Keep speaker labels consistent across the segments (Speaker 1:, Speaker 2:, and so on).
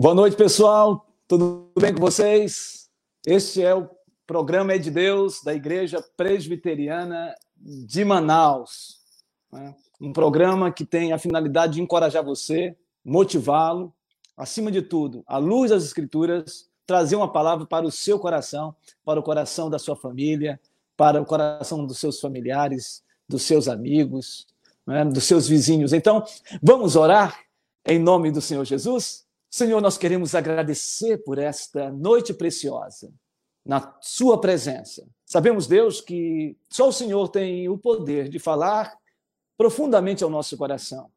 Speaker 1: Boa noite, pessoal. Tudo bem com vocês? Este é o programa É de Deus da Igreja Presbiteriana de Manaus. Né? Um programa que tem a finalidade de encorajar você, motivá-lo, acima de tudo, à luz das Escrituras, trazer uma palavra para o seu coração, para o coração da sua família, para o coração dos seus familiares, dos seus amigos, né? dos seus vizinhos. Então, vamos orar em nome do Senhor Jesus? Senhor, nós queremos agradecer por esta noite preciosa, na Sua presença. Sabemos, Deus, que só o Senhor tem o poder de falar profundamente ao nosso coração.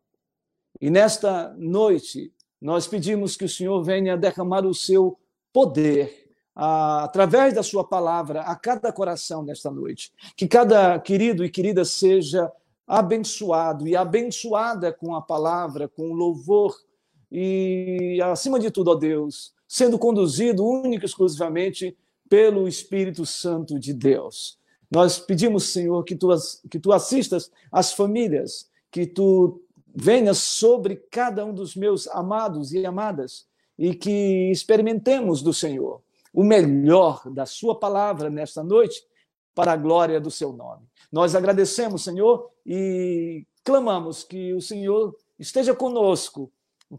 Speaker 1: E nesta noite, nós pedimos que o Senhor venha derramar o seu poder através da sua palavra a cada coração nesta noite. Que cada querido e querida seja abençoado e abençoada com a palavra, com o louvor e, acima de tudo, ó Deus, sendo conduzido única e exclusivamente pelo Espírito Santo de Deus. Nós pedimos, Senhor, que tu, que tu assistas as famílias, que tu venhas sobre cada um dos meus amados e amadas e que experimentemos do Senhor o melhor da Sua palavra nesta noite para a glória do Seu nome. Nós agradecemos, Senhor, e clamamos que o Senhor esteja conosco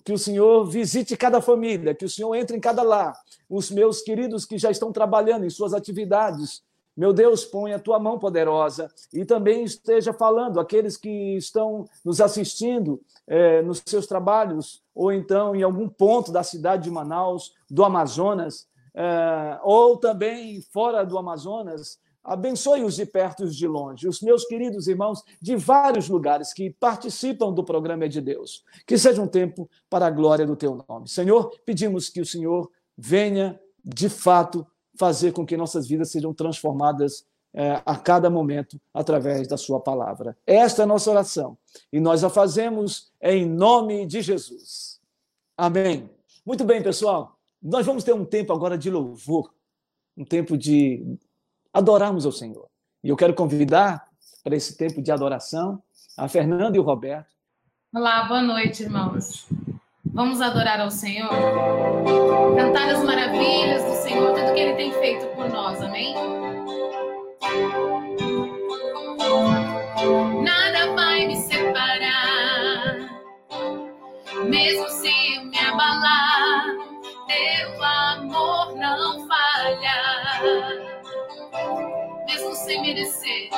Speaker 1: que o Senhor visite cada família, que o Senhor entre em cada lar. Os meus queridos que já estão trabalhando em suas atividades, meu Deus, põe a tua mão poderosa e também esteja falando aqueles que estão nos assistindo é, nos seus trabalhos, ou então em algum ponto da cidade de Manaus, do Amazonas, é, ou também fora do Amazonas, Abençoe-os de perto e os de longe, os meus queridos irmãos de vários lugares que participam do programa de Deus. Que seja um tempo para a glória do teu nome. Senhor, pedimos que o Senhor venha, de fato, fazer com que nossas vidas sejam transformadas é, a cada momento através da Sua palavra. Esta é a nossa oração e nós a fazemos em nome de Jesus. Amém. Muito bem, pessoal. Nós vamos ter um tempo agora de louvor, um tempo de adorarmos ao Senhor. E eu quero convidar para esse tempo de adoração a Fernanda e o Roberto.
Speaker 2: Olá, boa noite, irmãos. Vamos adorar ao Senhor, cantar as maravilhas do Senhor, tudo que Ele tem feito por nós, amém? Nada vai me separar, mesmo se eu me abalar, teu amor sem merecer.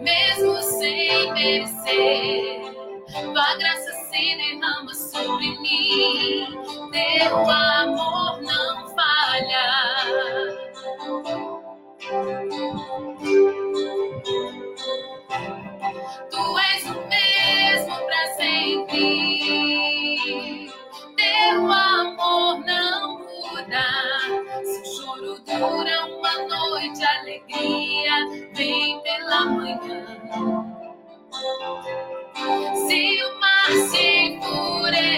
Speaker 2: Mesmo sem merecer, tua graça se derrama sobre mim, teu amor não falha. Tu és o mesmo para sempre, dura uma noite, alegria vem pela manhã. Se o mar se enfurecer,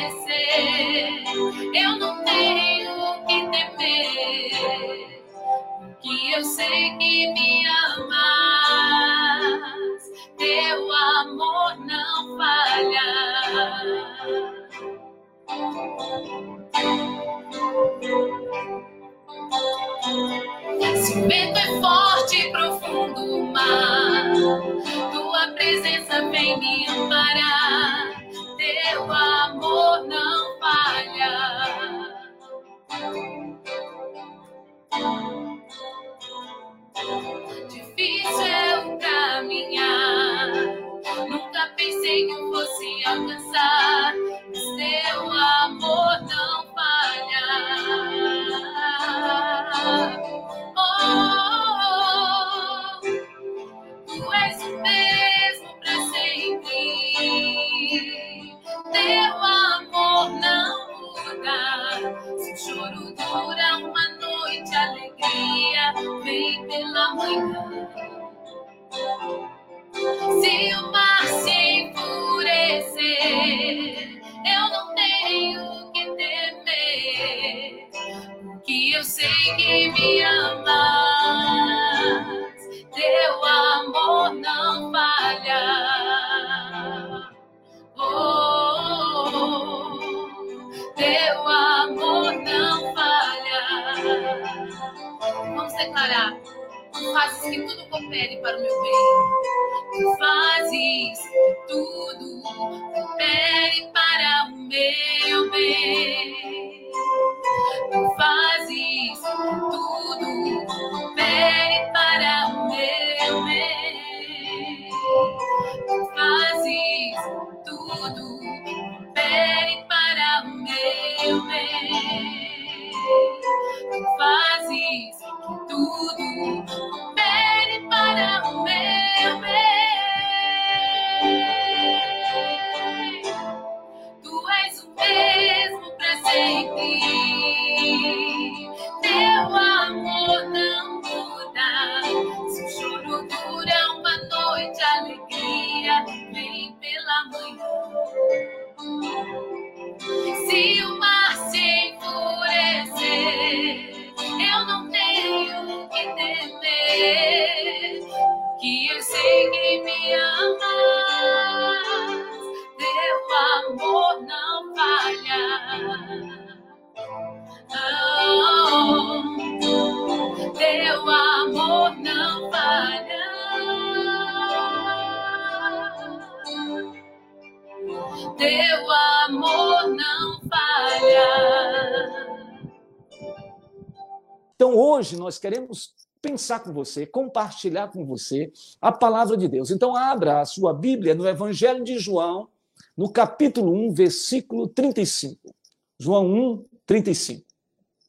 Speaker 1: queremos pensar com você, compartilhar com você a palavra de Deus. Então abra a sua Bíblia no Evangelho de João, no capítulo 1, versículo 35. João 1, 35.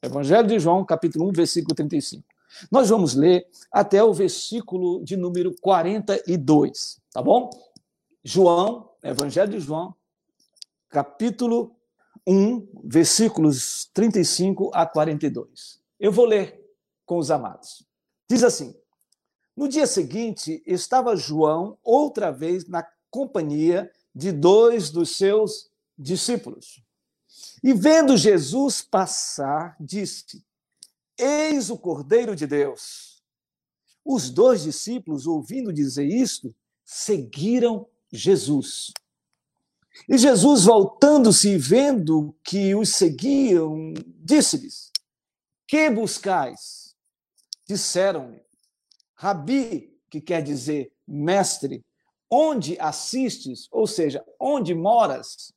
Speaker 1: Evangelho de João, capítulo 1, versículo 35. Nós vamos ler até o versículo de número 42, tá bom? João, Evangelho de João, capítulo 1, versículos 35 a 42. Eu vou ler com os amados. Diz assim: No dia seguinte, estava João outra vez na companhia de dois dos seus discípulos. E vendo Jesus passar, disse: Eis o Cordeiro de Deus. Os dois discípulos, ouvindo dizer isto, seguiram Jesus. E Jesus, voltando-se e vendo que os seguiam, disse-lhes: Que buscais? Disseram-lhe: Rabi, que quer dizer mestre, onde assistes, ou seja, onde moras?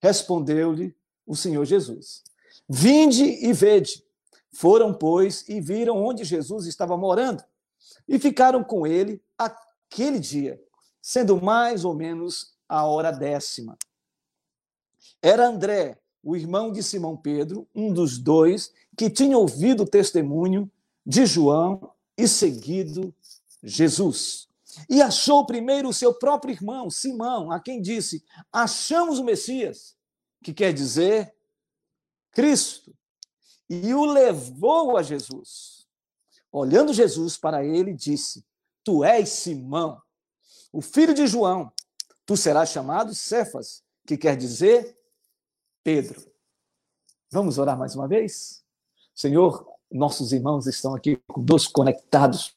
Speaker 1: Respondeu-lhe o Senhor Jesus: Vinde e vede. Foram, pois, e viram onde Jesus estava morando, e ficaram com ele aquele dia, sendo mais ou menos a hora décima. Era André, o irmão de Simão Pedro, um dos dois que tinha ouvido o testemunho de João e seguido Jesus. E achou primeiro o seu próprio irmão, Simão, a quem disse: Achamos o Messias, que quer dizer Cristo. E o levou a Jesus. Olhando Jesus para ele, disse: Tu és Simão, o filho de João, Tu serás chamado Cefas, que quer dizer Pedro. Vamos orar mais uma vez? Senhor, nossos irmãos estão aqui conosco conectados.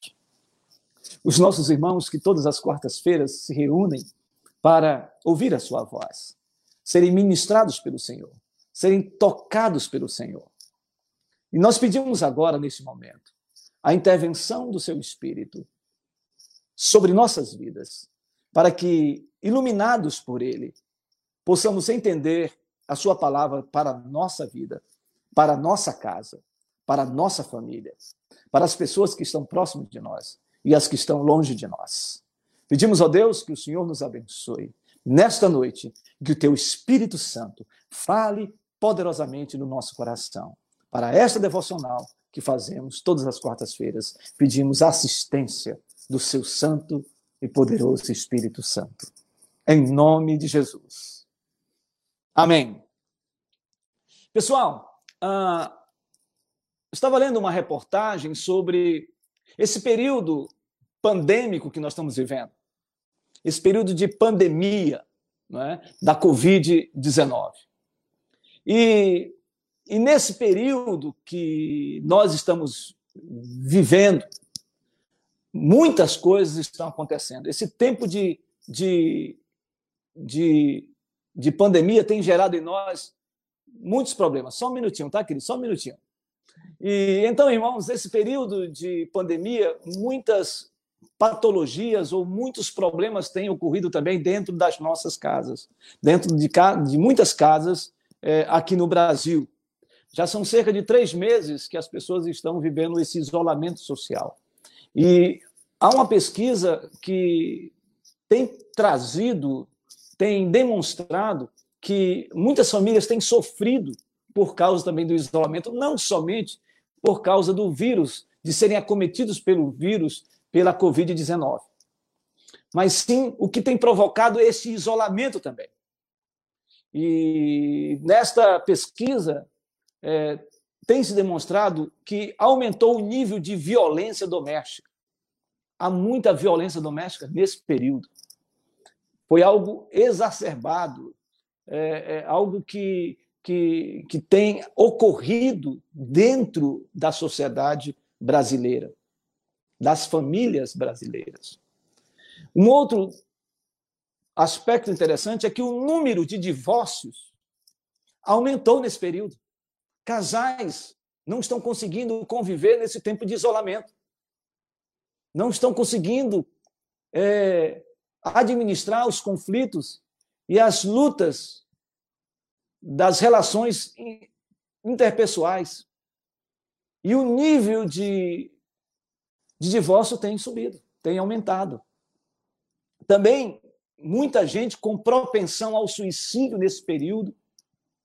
Speaker 1: Os nossos irmãos que todas as quartas-feiras se reúnem para ouvir a sua voz, serem ministrados pelo Senhor, serem tocados pelo Senhor. E nós pedimos agora, nesse momento, a intervenção do seu Espírito sobre nossas vidas, para que iluminados por Ele, possamos entender a Sua palavra para a nossa vida, para a nossa casa, para a nossa família, para as pessoas que estão próximas de nós e as que estão longe de nós. Pedimos a Deus que o Senhor nos abençoe nesta noite, que o Teu Espírito Santo fale poderosamente no nosso coração. Para esta devocional que fazemos todas as quartas-feiras, pedimos assistência do Seu Santo e poderoso Espírito Santo em nome de Jesus. Amém. Pessoal, uh, estava lendo uma reportagem sobre esse período pandêmico que nós estamos vivendo, esse período de pandemia é, da Covid-19. E, e nesse período que nós estamos vivendo, muitas coisas estão acontecendo. Esse tempo de, de de, de pandemia tem gerado em nós muitos problemas. Só um minutinho, tá, querido? Só um minutinho. E então, irmãos, nesse período de pandemia, muitas patologias ou muitos problemas têm ocorrido também dentro das nossas casas, dentro de, de muitas casas é, aqui no Brasil. Já são cerca de três meses que as pessoas estão vivendo esse isolamento social. E há uma pesquisa que tem trazido, tem demonstrado que muitas famílias têm sofrido por causa também do isolamento, não somente por causa do vírus, de serem acometidos pelo vírus, pela Covid-19, mas sim o que tem provocado esse isolamento também. E nesta pesquisa, é, tem se demonstrado que aumentou o nível de violência doméstica. Há muita violência doméstica nesse período. Foi algo exacerbado, é, é algo que, que, que tem ocorrido dentro da sociedade brasileira, das famílias brasileiras. Um outro aspecto interessante é que o número de divórcios aumentou nesse período. Casais não estão conseguindo conviver nesse tempo de isolamento. Não estão conseguindo é, administrar os conflitos e as lutas das relações interpessoais. E o nível de, de divórcio tem subido, tem aumentado. Também muita gente com propensão ao suicídio nesse período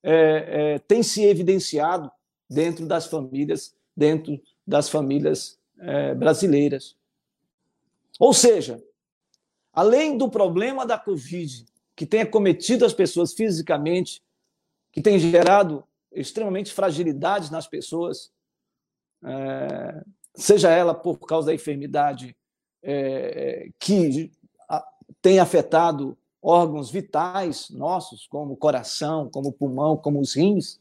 Speaker 1: é, é, tem se evidenciado dentro das famílias, dentro das famílias é, brasileiras. Ou seja, além do problema da Covid, que tem acometido as pessoas fisicamente, que tem gerado extremamente fragilidades nas pessoas, é, seja ela por causa da enfermidade é, que tem afetado órgãos vitais nossos, como o coração, como o pulmão, como os rins.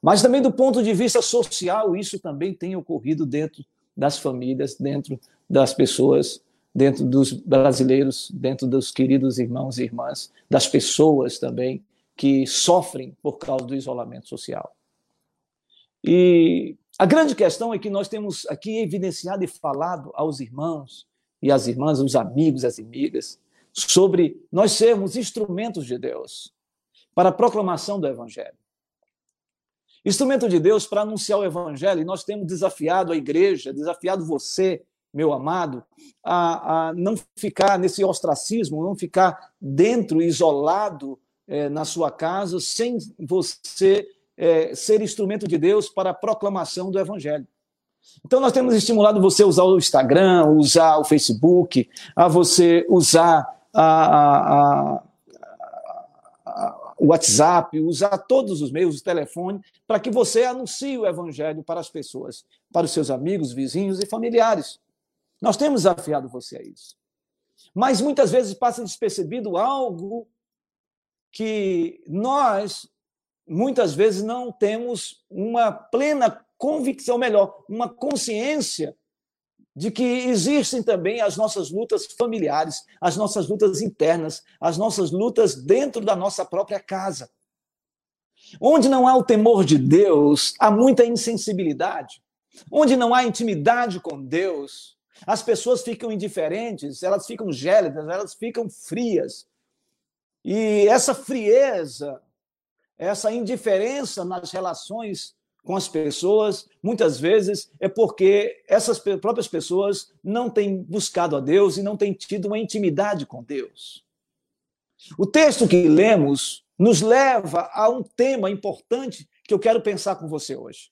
Speaker 1: Mas também do ponto de vista social, isso também tem ocorrido dentro das famílias, dentro das pessoas, dentro dos brasileiros, dentro dos queridos irmãos e irmãs, das pessoas também que sofrem por causa do isolamento social. E a grande questão é que nós temos aqui evidenciado e falado aos irmãos e às irmãs, aos amigos, às amigas, sobre nós sermos instrumentos de Deus para a proclamação do Evangelho. Instrumento de Deus para anunciar o Evangelho, e nós temos desafiado a igreja, desafiado você, meu amado, a, a não ficar nesse ostracismo, não ficar dentro, isolado é, na sua casa, sem você é, ser instrumento de Deus para a proclamação do Evangelho. Então, nós temos estimulado você a usar o Instagram, usar o Facebook, a você usar a, a, a, o WhatsApp, usar todos os meios, o telefone, para que você anuncie o evangelho para as pessoas, para os seus amigos, vizinhos e familiares. Nós temos desafiado você a isso. Mas muitas vezes passa despercebido algo que nós, muitas vezes, não temos uma plena convicção, melhor, uma consciência de que existem também as nossas lutas familiares, as nossas lutas internas, as nossas lutas dentro da nossa própria casa. Onde não há o temor de Deus, há muita insensibilidade. Onde não há intimidade com Deus, as pessoas ficam indiferentes, elas ficam gélidas, elas ficam frias. E essa frieza, essa indiferença nas relações com as pessoas, muitas vezes é porque essas próprias pessoas não têm buscado a Deus e não têm tido uma intimidade com Deus. O texto que lemos nos leva a um tema importante que eu quero pensar com você hoje.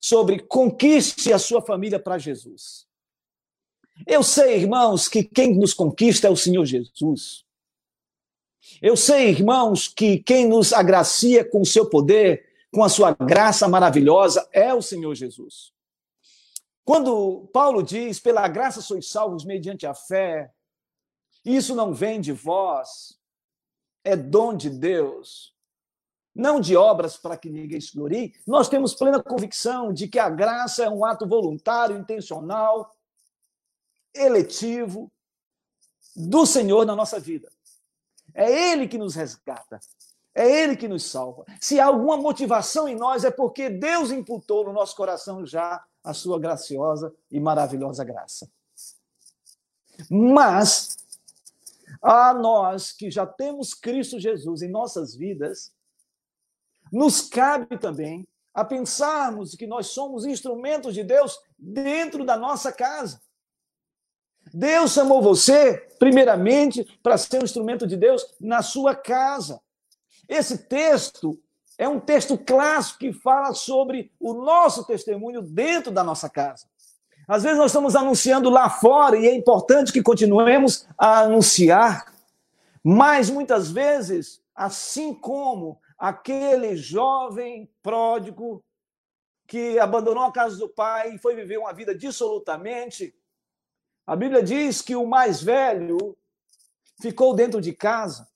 Speaker 1: Sobre conquiste a sua família para Jesus. Eu sei, irmãos, que quem nos conquista é o Senhor Jesus. Eu sei, irmãos, que quem nos agracia com o seu poder com a sua graça maravilhosa, é o Senhor Jesus. Quando Paulo diz, pela graça sois salvos mediante a fé, isso não vem de vós, é dom de Deus, não de obras para que ninguém se glorie, nós temos plena convicção de que a graça é um ato voluntário, intencional, eletivo do Senhor na nossa vida. É Ele que nos resgata. É Ele que nos salva. Se há alguma motivação em nós, é porque Deus imputou no nosso coração já a sua graciosa e maravilhosa graça. Mas a nós que já temos Cristo Jesus em nossas vidas, nos cabe também a pensarmos que nós somos instrumentos de Deus dentro da nossa casa. Deus chamou você, primeiramente, para ser um instrumento de Deus na sua casa. Esse texto é um texto clássico que fala sobre o nosso testemunho dentro da nossa casa. Às vezes nós estamos anunciando lá fora e é importante que continuemos a anunciar, mas muitas vezes, assim como aquele jovem pródigo que abandonou a casa do pai e foi viver uma vida dissolutamente, a Bíblia diz que o mais velho ficou dentro de casa.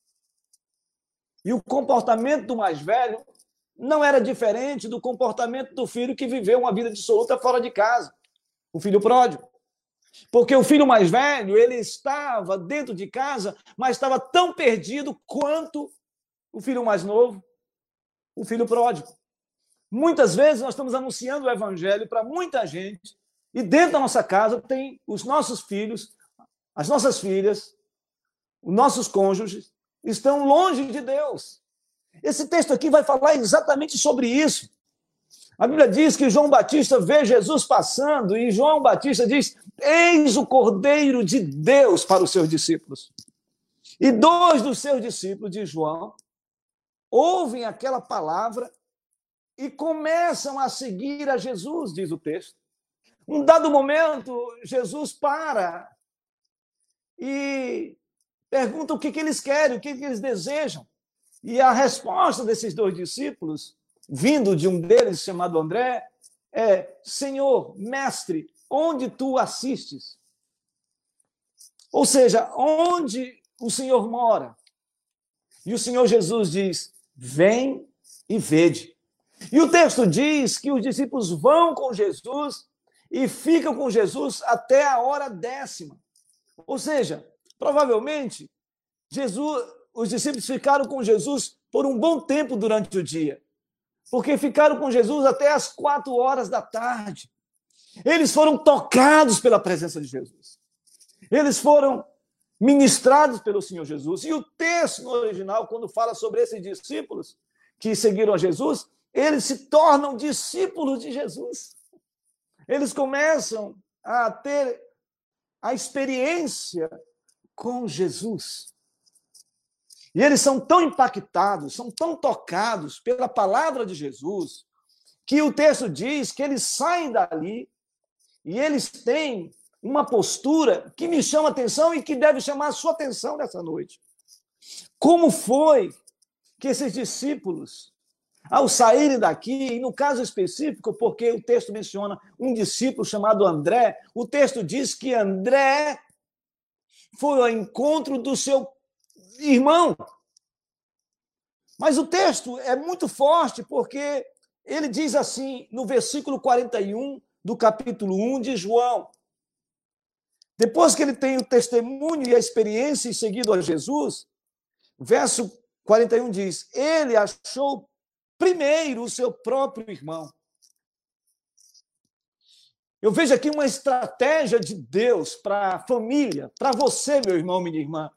Speaker 1: E o comportamento do mais velho não era diferente do comportamento do filho que viveu uma vida dissoluta fora de casa o filho pródigo. Porque o filho mais velho, ele estava dentro de casa, mas estava tão perdido quanto o filho mais novo, o filho pródigo. Muitas vezes nós estamos anunciando o evangelho para muita gente, e dentro da nossa casa tem os nossos filhos, as nossas filhas, os nossos cônjuges, estão longe de Deus. Esse texto aqui vai falar exatamente sobre isso. A Bíblia diz que João Batista vê Jesus passando e João Batista diz: Eis o Cordeiro de Deus para os seus discípulos. E dois dos seus discípulos de João ouvem aquela palavra e começam a seguir a Jesus, diz o texto. Um dado momento, Jesus para e pergunta o que, que eles querem, o que, que eles desejam. E a resposta desses dois discípulos vindo de um deles chamado André, é: Senhor, mestre, onde tu assistes? Ou seja, onde o Senhor mora? E o Senhor Jesus diz: Vem e vede. E o texto diz que os discípulos vão com Jesus e ficam com Jesus até a hora décima. Ou seja, provavelmente, Jesus, os discípulos ficaram com Jesus por um bom tempo durante o dia porque ficaram com Jesus até as quatro horas da tarde. Eles foram tocados pela presença de Jesus. Eles foram ministrados pelo Senhor Jesus. E o texto no original, quando fala sobre esses discípulos que seguiram a Jesus, eles se tornam discípulos de Jesus. Eles começam a ter a experiência com Jesus. E eles são tão impactados, são tão tocados pela palavra de Jesus, que o texto diz que eles saem dali e eles têm uma postura que me chama atenção e que deve chamar a sua atenção nessa noite. Como foi que esses discípulos, ao saírem daqui, e no caso específico, porque o texto menciona um discípulo chamado André, o texto diz que André foi ao encontro do seu irmão. Mas o texto é muito forte porque ele diz assim, no versículo 41 do capítulo 1 de João. Depois que ele tem o testemunho e a experiência em seguido a Jesus, verso 41 diz: Ele achou primeiro o seu próprio irmão. Eu vejo aqui uma estratégia de Deus para a família, para você, meu irmão, minha irmã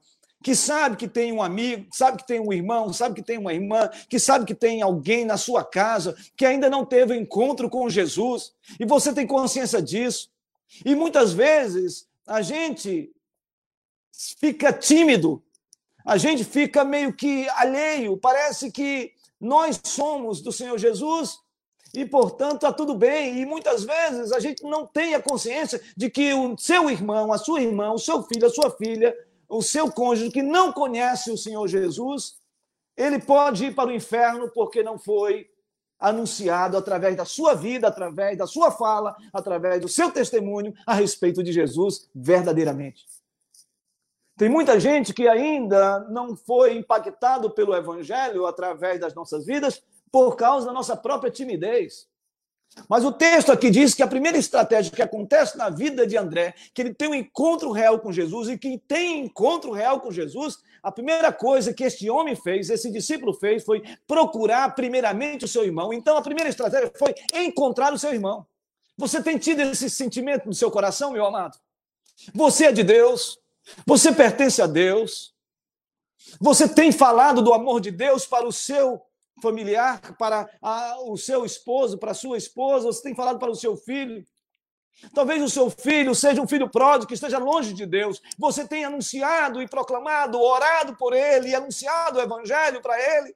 Speaker 1: que sabe que tem um amigo, sabe que tem um irmão, sabe que tem uma irmã, que sabe que tem alguém na sua casa que ainda não teve encontro com Jesus, e você tem consciência disso. E muitas vezes a gente fica tímido, a gente fica meio que alheio, parece que nós somos do Senhor Jesus e, portanto, está tudo bem. E muitas vezes a gente não tem a consciência de que o seu irmão, a sua irmã, o seu filho, a sua filha o seu cônjuge que não conhece o Senhor Jesus, ele pode ir para o inferno porque não foi anunciado através da sua vida, através da sua fala, através do seu testemunho a respeito de Jesus verdadeiramente. Tem muita gente que ainda não foi impactado pelo evangelho através das nossas vidas por causa da nossa própria timidez. Mas o texto aqui diz que a primeira estratégia que acontece na vida de André, que ele tem um encontro real com Jesus e que tem encontro real com Jesus, a primeira coisa que este homem fez, esse discípulo fez, foi procurar primeiramente o seu irmão. Então a primeira estratégia foi encontrar o seu irmão. Você tem tido esse sentimento no seu coração, meu amado? Você é de Deus, você pertence a Deus, você tem falado do amor de Deus para o seu familiar, para a, o seu esposo, para a sua esposa, você tem falado para o seu filho. Talvez o seu filho seja um filho pródigo que esteja longe de Deus. Você tem anunciado e proclamado, orado por ele anunciado o evangelho para ele.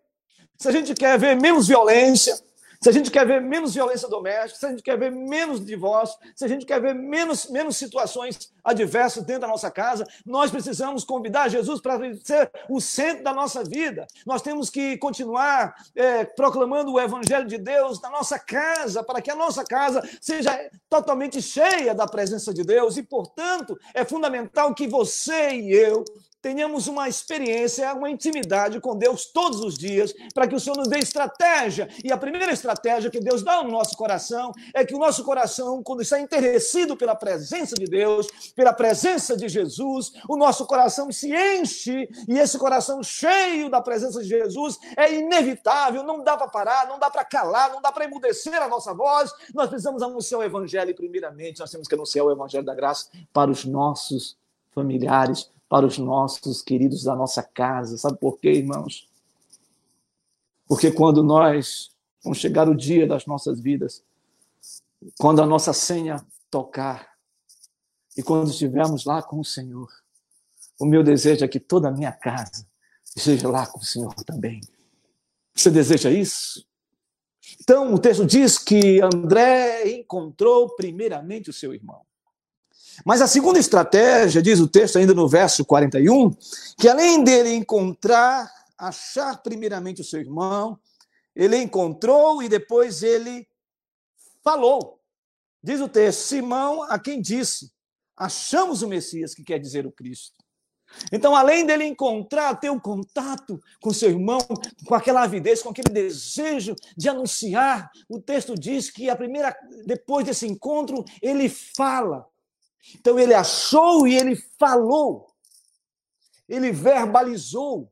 Speaker 1: Se a gente quer ver menos violência, se a gente quer ver menos violência doméstica, se a gente quer ver menos divórcio, se a gente quer ver menos, menos situações adversas dentro da nossa casa, nós precisamos convidar Jesus para ser o centro da nossa vida. Nós temos que continuar é, proclamando o Evangelho de Deus na nossa casa, para que a nossa casa seja totalmente cheia da presença de Deus. E, portanto, é fundamental que você e eu tenhamos uma experiência, uma intimidade com Deus todos os dias, para que o Senhor nos dê estratégia. E a primeira estratégia que Deus dá no nosso coração é que o nosso coração, quando está enterrecido pela presença de Deus, pela presença de Jesus, o nosso coração se enche, e esse coração cheio da presença de Jesus é inevitável, não dá para parar, não dá para calar, não dá para emudecer a nossa voz. Nós precisamos anunciar o Evangelho, primeiramente, nós temos que anunciar o Evangelho da graça para os nossos familiares, para os nossos queridos da nossa casa. Sabe por quê, irmãos? Porque quando nós vamos chegar o dia das nossas vidas, quando a nossa senha tocar e quando estivermos lá com o Senhor, o meu desejo é que toda a minha casa esteja lá com o Senhor também. Você deseja isso? Então, o texto diz que André encontrou primeiramente o seu irmão. Mas a segunda estratégia, diz o texto ainda no verso 41, que além dele encontrar, achar primeiramente o seu irmão, ele encontrou e depois ele falou. Diz o texto: Simão a quem disse: Achamos o Messias, que quer dizer o Cristo. Então, além dele encontrar, ter um contato com seu irmão, com aquela avidez, com aquele desejo de anunciar, o texto diz que a primeira, depois desse encontro, ele fala. Então ele achou e ele falou, ele verbalizou.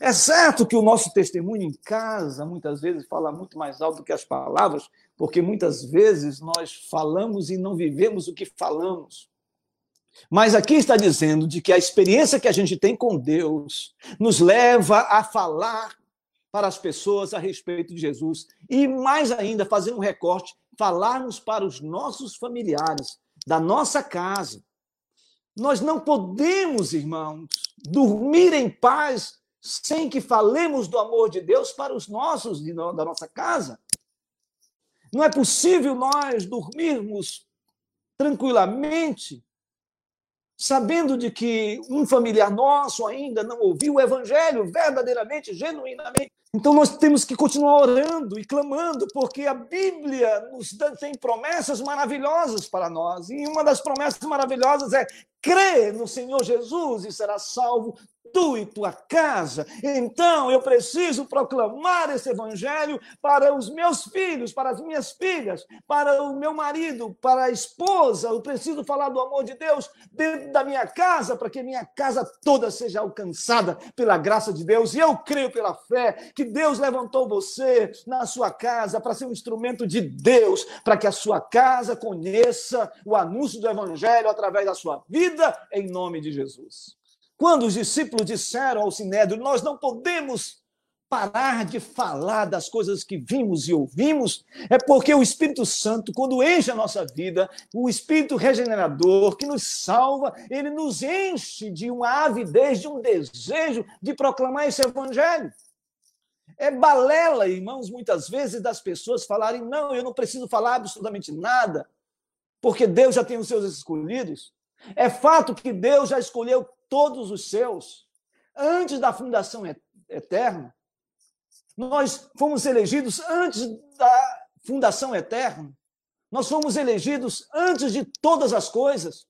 Speaker 1: É certo que o nosso testemunho em casa muitas vezes fala muito mais alto do que as palavras, porque muitas vezes nós falamos e não vivemos o que falamos. Mas aqui está dizendo de que a experiência que a gente tem com Deus nos leva a falar para as pessoas a respeito de Jesus e mais ainda fazer um recorte, falarmos para os nossos familiares da nossa casa. Nós não podemos, irmãos, dormir em paz sem que falemos do amor de Deus para os nossos da nossa casa. Não é possível nós dormirmos tranquilamente sabendo de que um familiar nosso ainda não ouviu o evangelho verdadeiramente, genuinamente. Então nós temos que continuar orando e clamando, porque a Bíblia nos tem promessas maravilhosas para nós. E uma das promessas maravilhosas é crê no Senhor Jesus e será salvo tu e tua casa. Então eu preciso proclamar esse evangelho para os meus filhos, para as minhas filhas, para o meu marido, para a esposa. Eu preciso falar do amor de Deus dentro da minha casa, para que minha casa toda seja alcançada pela graça de Deus. E eu creio pela fé que Deus levantou você na sua casa para ser um instrumento de Deus, para que a sua casa conheça o anúncio do evangelho através da sua vida, em nome de Jesus. Quando os discípulos disseram ao Sinédrio, nós não podemos parar de falar das coisas que vimos e ouvimos, é porque o Espírito Santo, quando enche a nossa vida, o Espírito regenerador que nos salva, ele nos enche de uma avidez, de um desejo de proclamar esse evangelho. É balela, irmãos, muitas vezes das pessoas falarem: não, eu não preciso falar absolutamente nada, porque Deus já tem os seus escolhidos. É fato que Deus já escolheu todos os seus antes da fundação eterna. Nós fomos elegidos antes da fundação eterna. Nós fomos elegidos antes de todas as coisas.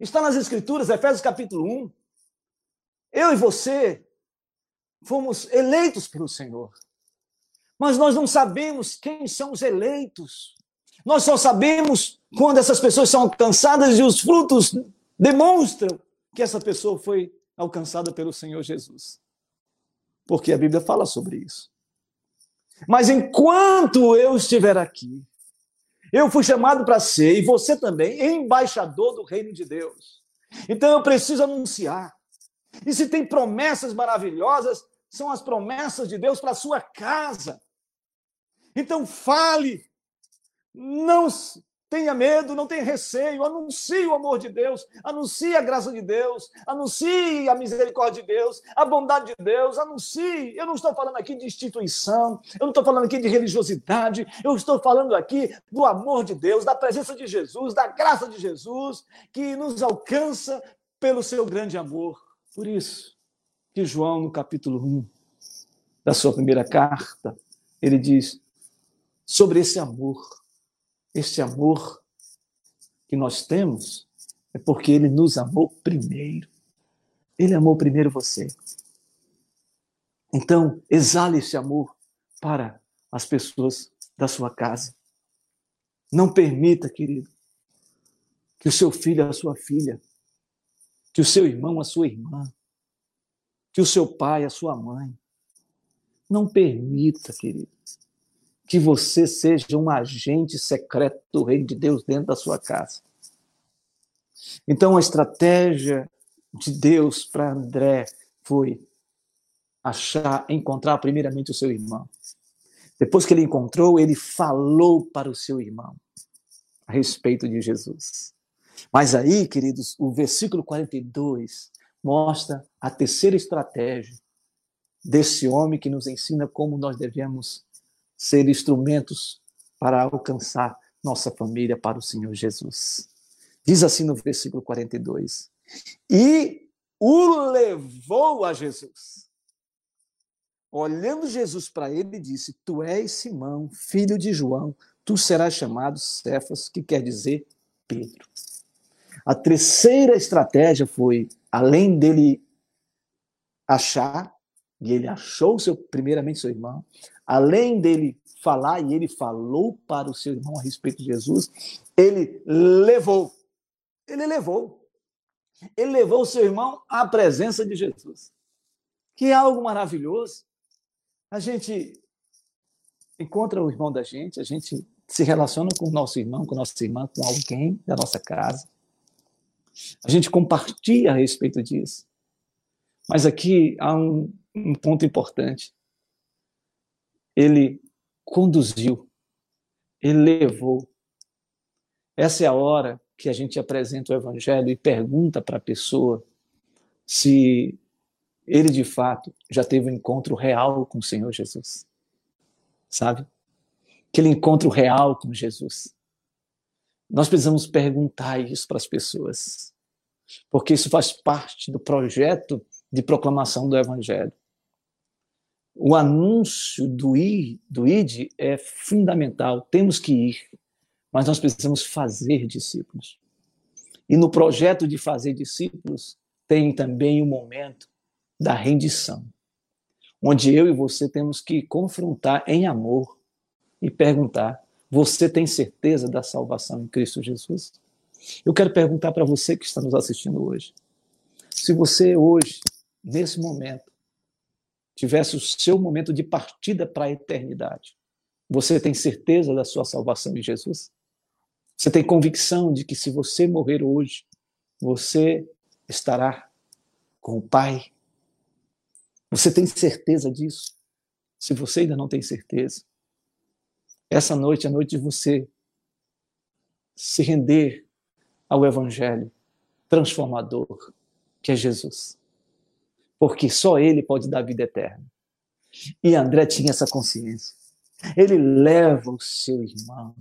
Speaker 1: Está nas Escrituras, Efésios capítulo 1. Eu e você fomos eleitos pelo Senhor. Mas nós não sabemos quem são os eleitos. Nós só sabemos quando essas pessoas são alcançadas e os frutos demonstram que essa pessoa foi alcançada pelo Senhor Jesus. Porque a Bíblia fala sobre isso. Mas enquanto eu estiver aqui, eu fui chamado para ser, e você também, embaixador do reino de Deus. Então eu preciso anunciar. E se tem promessas maravilhosas, são as promessas de Deus para a sua casa. Então fale, não tenha medo, não tenha receio, anuncie o amor de Deus, anuncie a graça de Deus, anuncie a misericórdia de Deus, a bondade de Deus, anuncie. Eu não estou falando aqui de instituição, eu não estou falando aqui de religiosidade, eu estou falando aqui do amor de Deus, da presença de Jesus, da graça de Jesus, que nos alcança pelo seu grande amor. Por isso, que João, no capítulo 1 da sua primeira carta, ele diz: sobre esse amor. Esse amor que nós temos é porque ele nos amou primeiro. Ele amou primeiro você. Então, exale esse amor para as pessoas da sua casa. Não permita, querido, que o seu filho, a sua filha, que o seu irmão, a sua irmã, que o seu pai, a sua mãe, não permita, querido, que você seja um agente secreto do reino de Deus dentro da sua casa. Então, a estratégia de Deus para André foi achar, encontrar primeiramente o seu irmão. Depois que ele encontrou, ele falou para o seu irmão a respeito de Jesus. Mas aí, queridos, o versículo 42 mostra a terceira estratégia desse homem que nos ensina como nós devemos ser instrumentos para alcançar nossa família para o Senhor Jesus. Diz assim no versículo 42: E o levou a Jesus. Olhando Jesus para ele, disse: Tu és Simão, filho de João, tu serás chamado Cefas, que quer dizer Pedro. A terceira estratégia foi, além dele achar, e ele achou seu, primeiramente seu irmão, além dele falar, e ele falou para o seu irmão a respeito de Jesus, ele levou, ele levou, ele levou o seu irmão à presença de Jesus, que é algo maravilhoso. A gente encontra o irmão da gente, a gente se relaciona com o nosso irmão, com nossa irmã, com alguém da nossa casa. A gente compartilha a respeito disso. Mas aqui há um, um ponto importante. Ele conduziu, ele levou. Essa é a hora que a gente apresenta o Evangelho e pergunta para a pessoa se ele de fato já teve um encontro real com o Senhor Jesus. Sabe? Aquele encontro real com Jesus. Nós precisamos perguntar isso para as pessoas, porque isso faz parte do projeto de proclamação do Evangelho o anúncio do ir, do id é fundamental. Temos que ir, mas nós precisamos fazer discípulos. E no projeto de fazer discípulos tem também o momento da rendição, onde eu e você temos que confrontar em amor e perguntar: você tem certeza da salvação em Cristo Jesus? Eu quero perguntar para você que está nos assistindo hoje. Se você hoje, nesse momento, tivesse o seu momento de partida para a eternidade, você tem certeza da sua salvação em Jesus? Você tem convicção de que se você morrer hoje, você estará com o Pai? Você tem certeza disso? Se você ainda não tem certeza, essa noite é a noite de você se render ao Evangelho transformador, que é Jesus porque só ele pode dar vida eterna. E André tinha essa consciência. Ele leva o seu irmão.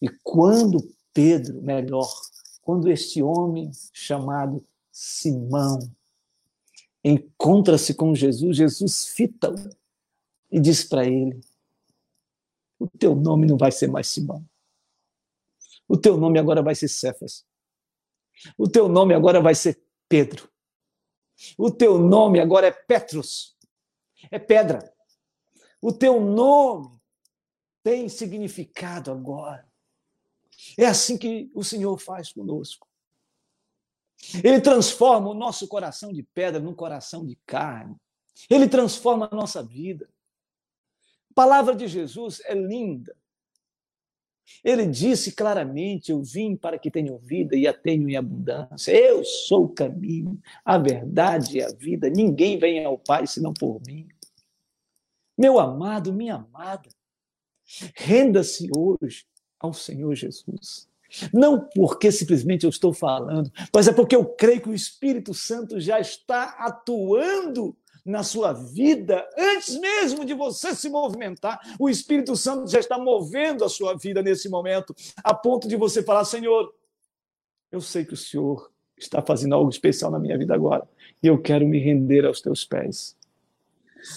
Speaker 1: E quando Pedro, melhor, quando este homem chamado Simão encontra-se com Jesus, Jesus fita-o e diz para ele: O teu nome não vai ser mais Simão. O teu nome agora vai ser Cefas. O teu nome agora vai ser Pedro. O teu nome agora é Petrus, é pedra. O teu nome tem significado agora. É assim que o Senhor faz conosco. Ele transforma o nosso coração de pedra num coração de carne. Ele transforma a nossa vida. A palavra de Jesus é linda. Ele disse claramente: Eu vim para que tenham vida e a tenham em abundância. Eu sou o caminho, a verdade e a vida. Ninguém vem ao Pai senão por mim. Meu amado, minha amada, renda-se hoje ao Senhor Jesus. Não porque simplesmente eu estou falando, mas é porque eu creio que o Espírito Santo já está atuando na sua vida, antes mesmo de você se movimentar, o Espírito Santo já está movendo a sua vida nesse momento, a ponto de você falar: Senhor, eu sei que o Senhor está fazendo algo especial na minha vida agora, e eu quero me render aos teus pés.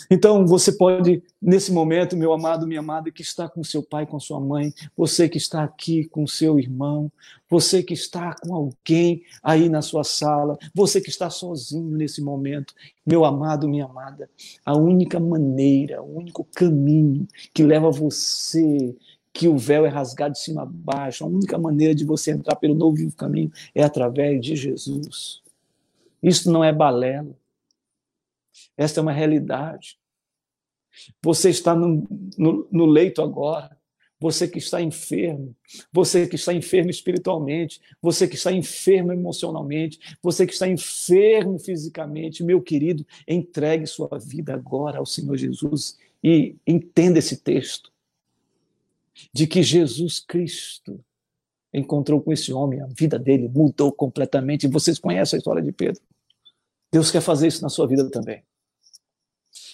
Speaker 1: Então, você pode, nesse momento, meu amado, minha amada, que está com seu pai, com sua mãe, você que está aqui com seu irmão, você que está com alguém aí na sua sala, você que está sozinho nesse momento, meu amado, minha amada, a única maneira, o único caminho que leva você que o véu é rasgado de cima a baixo, a única maneira de você entrar pelo novo caminho é através de Jesus. Isso não é balela. Esta é uma realidade. Você está no, no, no leito agora. Você que está enfermo, você que está enfermo espiritualmente, você que está enfermo emocionalmente, você que está enfermo fisicamente, meu querido, entregue sua vida agora ao Senhor Jesus e entenda esse texto de que Jesus Cristo encontrou com esse homem, a vida dele mudou completamente. Vocês conhecem a história de Pedro. Deus quer fazer isso na sua vida também.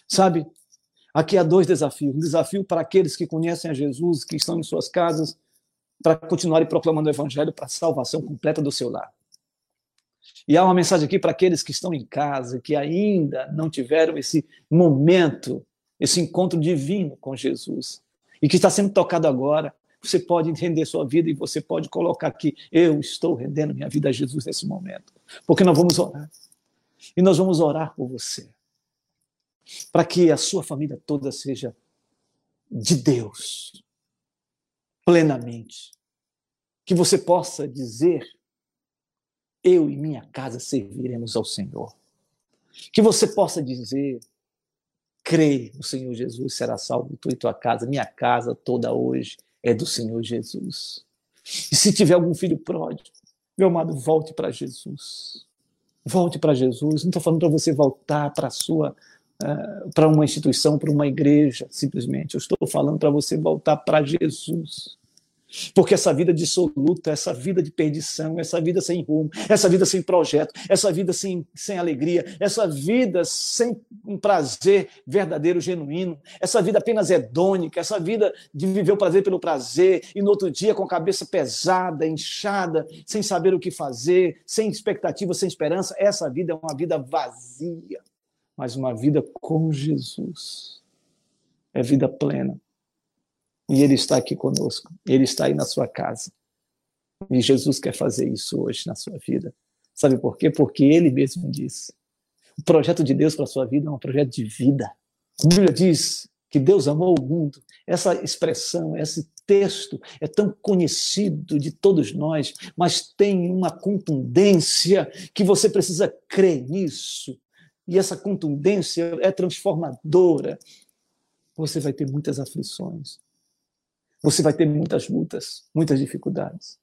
Speaker 1: Sabe, aqui há dois desafios. Um desafio para aqueles que conhecem a Jesus, que estão em suas casas, para continuarem proclamando o evangelho para a salvação completa do seu lar. E há uma mensagem aqui para aqueles que estão em casa, que ainda não tiveram esse momento, esse encontro divino com Jesus, e que está sendo tocado agora. Você pode render sua vida e você pode colocar aqui: Eu estou rendendo minha vida a Jesus nesse momento. Porque nós vamos orar. E nós vamos orar por você para que a sua família toda seja de Deus, plenamente. Que você possa dizer: Eu e minha casa serviremos ao Senhor. Que você possa dizer: Crê no Senhor Jesus, será salvo tu e tua casa. Minha casa toda hoje é do Senhor Jesus. E se tiver algum filho pródigo, meu amado, volte para Jesus. Volte para Jesus. Não estou falando para você voltar para sua uh, para uma instituição, para uma igreja, simplesmente. Eu estou falando para você voltar para Jesus. Porque essa vida dissoluta, essa vida de perdição, essa vida sem rumo, essa vida sem projeto, essa vida sem, sem alegria, essa vida sem um prazer verdadeiro, genuíno, essa vida apenas hedônica, essa vida de viver o prazer pelo prazer e no outro dia com a cabeça pesada, inchada, sem saber o que fazer, sem expectativa, sem esperança, essa vida é uma vida vazia mas uma vida com Jesus. É vida plena. E Ele está aqui conosco. Ele está aí na sua casa. E Jesus quer fazer isso hoje na sua vida. Sabe por quê? Porque Ele mesmo disse. O projeto de Deus para a sua vida é um projeto de vida. A Bíblia diz que Deus amou o mundo. Essa expressão, esse texto é tão conhecido de todos nós, mas tem uma contundência que você precisa crer nisso e essa contundência é transformadora, você vai ter muitas aflições. Você vai ter muitas lutas, muitas dificuldades.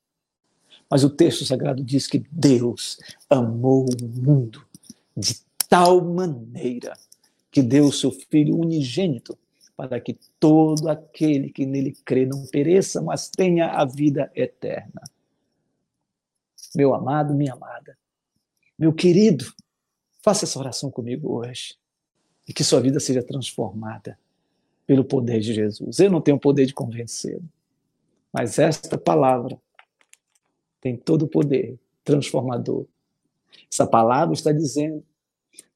Speaker 1: Mas o texto sagrado diz que Deus amou o mundo de tal maneira que deu o seu Filho unigênito para que todo aquele que nele crê não pereça, mas tenha a vida eterna. Meu amado, minha amada, meu querido, Faça essa oração comigo hoje e que sua vida seja transformada pelo poder de Jesus. Eu não tenho o poder de convencê-lo, mas esta palavra tem todo o poder transformador. Essa palavra está dizendo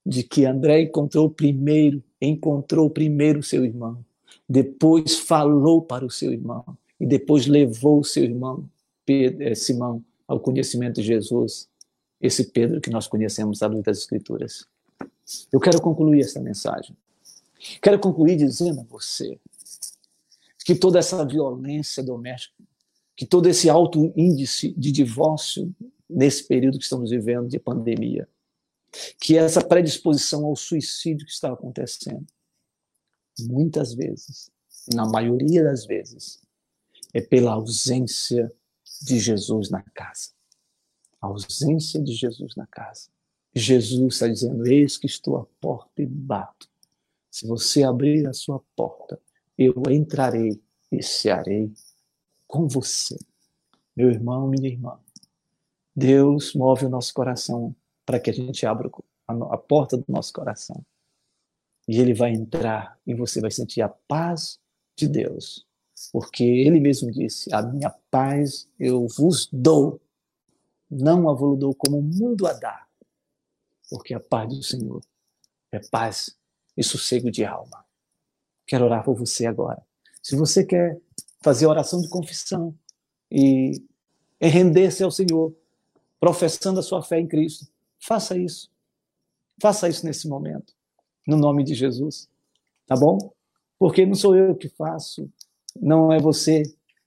Speaker 1: de que André encontrou primeiro, encontrou primeiro seu irmão, depois falou para o seu irmão e depois levou o seu irmão Pedro, eh, Simão ao conhecimento de Jesus esse Pedro que nós conhecemos da luz das Escrituras. Eu quero concluir essa mensagem Quero concluir dizendo a você que toda essa violência doméstica, que todo esse alto índice de divórcio nesse período que estamos vivendo de pandemia, que essa predisposição ao suicídio que está acontecendo, muitas vezes, na maioria das vezes, é pela ausência de Jesus na casa. A ausência de Jesus na casa. Jesus está dizendo: Eis que estou à porta e bato. Se você abrir a sua porta, eu entrarei e cearei com você. Meu irmão, minha irmã, Deus move o nosso coração para que a gente abra a porta do nosso coração. E ele vai entrar e você vai sentir a paz de Deus. Porque ele mesmo disse: A minha paz eu vos dou, não a vos dou como o mundo a dá. Porque a paz do Senhor é paz e sossego de alma. Quero orar por você agora. Se você quer fazer oração de confissão e render-se ao Senhor, professando a sua fé em Cristo, faça isso. Faça isso nesse momento, no nome de Jesus. Tá bom? Porque não sou eu que faço, não é você,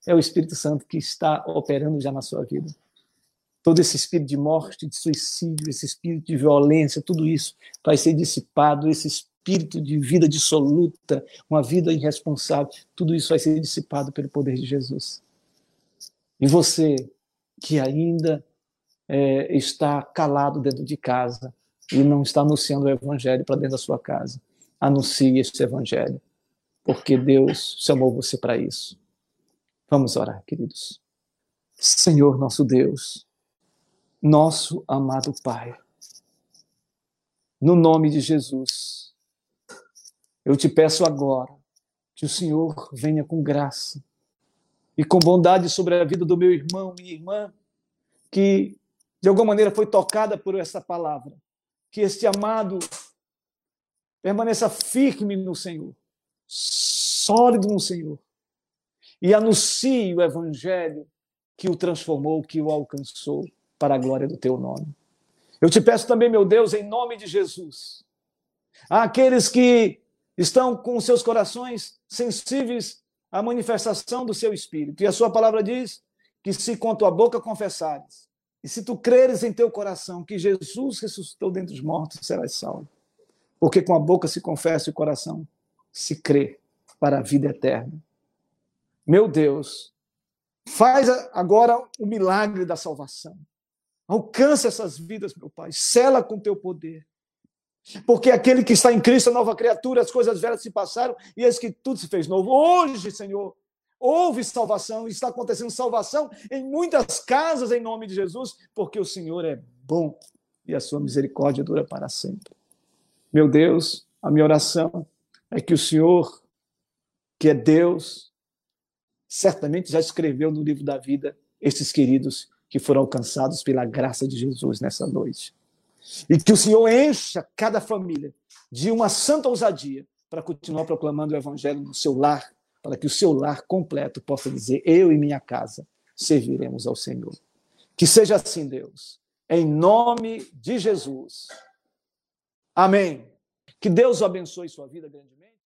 Speaker 1: é o Espírito Santo que está operando já na sua vida. Todo esse espírito de morte, de suicídio, esse espírito de violência, tudo isso vai ser dissipado, esse espírito de vida dissoluta, uma vida irresponsável, tudo isso vai ser dissipado pelo poder de Jesus. E você que ainda é, está calado dentro de casa e não está anunciando o evangelho para dentro da sua casa, anuncie este evangelho, porque Deus chamou você para isso. Vamos orar, queridos. Senhor nosso Deus, nosso amado Pai, no nome de Jesus, eu te peço agora que o Senhor venha com graça e com bondade sobre a vida do meu irmão, minha irmã, que de alguma maneira foi tocada por essa palavra. Que este amado permaneça firme no Senhor, sólido no Senhor, e anuncie o evangelho que o transformou, que o alcançou para a glória do teu nome. Eu te peço também, meu Deus, em nome de Jesus, àqueles que estão com seus corações sensíveis à manifestação do seu espírito. E a sua palavra diz que se com tua boca confessares, e se tu creres em teu coração que Jesus ressuscitou dentre os mortos, serás salvo. Porque com a boca se confessa e o coração se crê para a vida eterna. Meu Deus, faz agora o milagre da salvação. Alcança essas vidas, meu Pai. Sela com teu poder. Porque aquele que está em Cristo é nova criatura, as coisas velhas se passaram e eis que tudo se fez novo. Hoje, Senhor, houve salvação, está acontecendo salvação em muitas casas em nome de Jesus, porque o Senhor é bom e a sua misericórdia dura para sempre. Meu Deus, a minha oração é que o Senhor, que é Deus, certamente já escreveu no livro da vida esses queridos que foram alcançados pela graça de Jesus nessa noite. E que o Senhor encha cada família de uma santa ousadia para continuar proclamando o evangelho no seu lar, para que o seu lar completo possa dizer: Eu e minha casa serviremos ao Senhor. Que seja assim, Deus, em nome de Jesus. Amém. Que Deus abençoe sua vida grandemente.